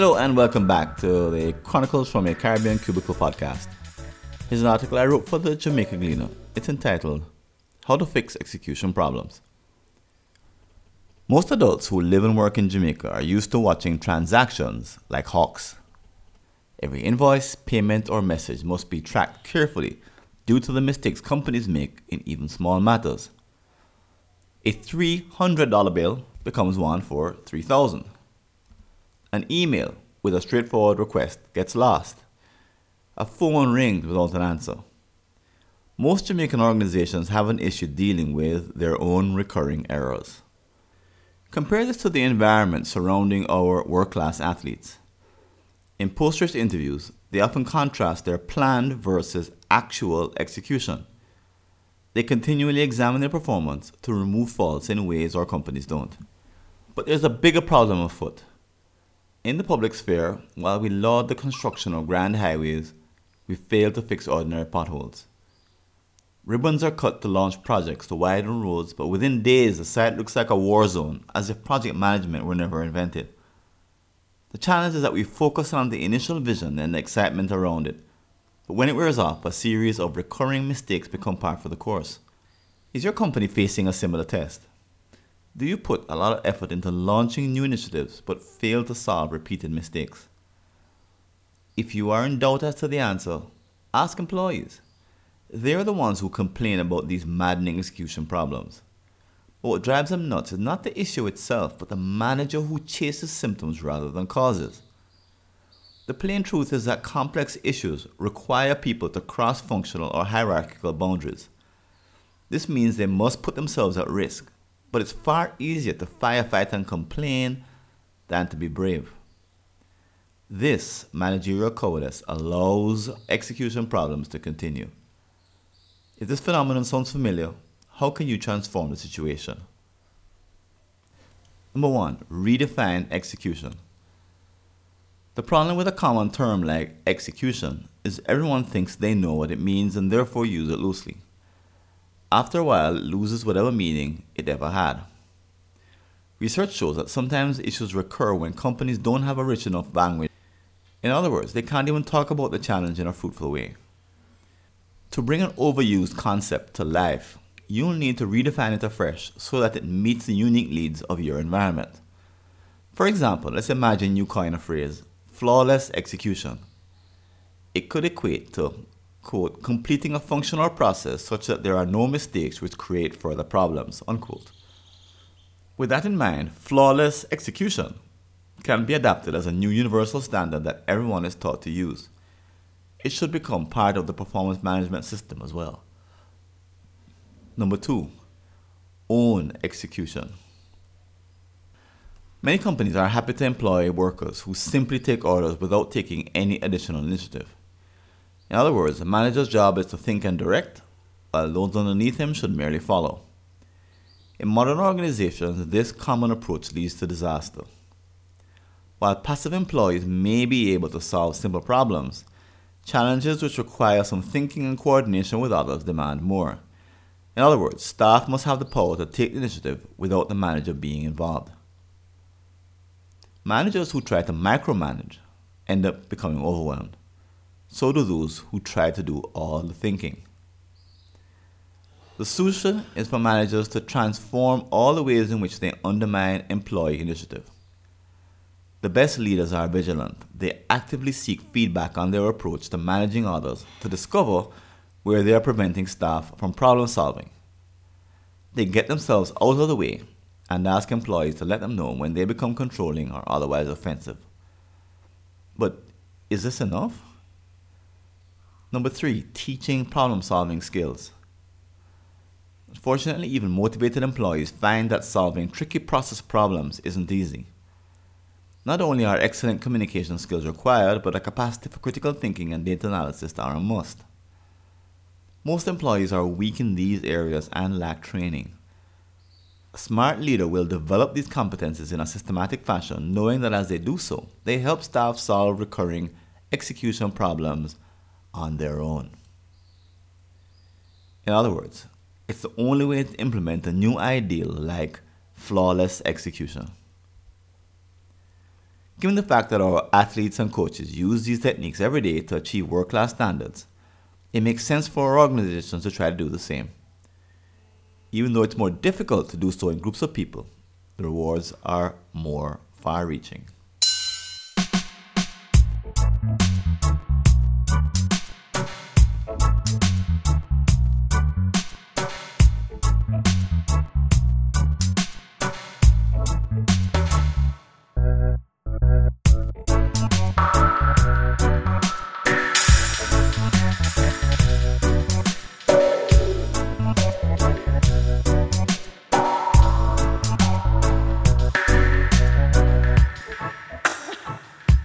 Hello and welcome back to the Chronicles from a Caribbean Cubicle podcast. Here's an article I wrote for the Jamaica Gleaner. It's entitled How to Fix Execution Problems. Most adults who live and work in Jamaica are used to watching transactions like hawks. Every invoice, payment, or message must be tracked carefully due to the mistakes companies make in even small matters. A $300 bill becomes one for 3000 An email with a straightforward request gets lost. A phone rings without an answer. Most Jamaican organizations have an issue dealing with their own recurring errors. Compare this to the environment surrounding our world class athletes. In post race interviews, they often contrast their planned versus actual execution. They continually examine their performance to remove faults in ways our companies don't. But there's a bigger problem afoot. In the public sphere, while we laud the construction of grand highways, we fail to fix ordinary potholes. Ribbons are cut to launch projects to widen roads, but within days the site looks like a war zone, as if project management were never invented. The challenge is that we focus on the initial vision and the excitement around it, but when it wears off, a series of recurring mistakes become part of the course. Is your company facing a similar test? Do you put a lot of effort into launching new initiatives but fail to solve repeated mistakes? If you are in doubt as to the answer, ask employees. They're the ones who complain about these maddening execution problems. But what drives them nuts is not the issue itself, but the manager who chases symptoms rather than causes. The plain truth is that complex issues require people to cross functional or hierarchical boundaries. This means they must put themselves at risk, but it's far easier to firefight and complain than to be brave. This managerial cowardice allows execution problems to continue. If this phenomenon sounds familiar, how can you transform the situation? Number one, redefine execution. The problem with a common term like execution is everyone thinks they know what it means and therefore use it loosely. After a while, loses whatever meaning it ever had. Research shows that sometimes issues recur when companies don't have a rich enough language. In other words, they can't even talk about the challenge in a fruitful way. To bring an overused concept to life, you'll need to redefine it afresh so that it meets the unique needs of your environment. For example, let's imagine you coin a phrase, flawless execution. It could equate to, quote, completing a functional process such that there are no mistakes which create further problems, unquote. With that in mind, flawless execution can be adapted as a new universal standard that everyone is taught to use it should become part of the performance management system as well. Number two, own execution. Many companies are happy to employ workers who simply take orders without taking any additional initiative. In other words, a manager's job is to think and direct, while those underneath him should merely follow. In modern organizations, this common approach leads to disaster. While passive employees may be able to solve simple problems, Challenges which require some thinking and coordination with others demand more. In other words, staff must have the power to take the initiative without the manager being involved. Managers who try to micromanage end up becoming overwhelmed. So do those who try to do all the thinking. The solution is for managers to transform all the ways in which they undermine employee initiative. The best leaders are vigilant. They actively seek feedback on their approach to managing others to discover where they are preventing staff from problem solving. They get themselves out of the way and ask employees to let them know when they become controlling or otherwise offensive. But is this enough? Number three, teaching problem solving skills. Unfortunately, even motivated employees find that solving tricky process problems isn't easy. Not only are excellent communication skills required, but a capacity for critical thinking and data analysis are a must. Most employees are weak in these areas and lack training. A smart leader will develop these competencies in a systematic fashion, knowing that as they do so, they help staff solve recurring execution problems on their own. In other words, it's the only way to implement a new ideal like flawless execution. Given the fact that our athletes and coaches use these techniques every day to achieve world class standards, it makes sense for our organizations to try to do the same. Even though it's more difficult to do so in groups of people, the rewards are more far reaching.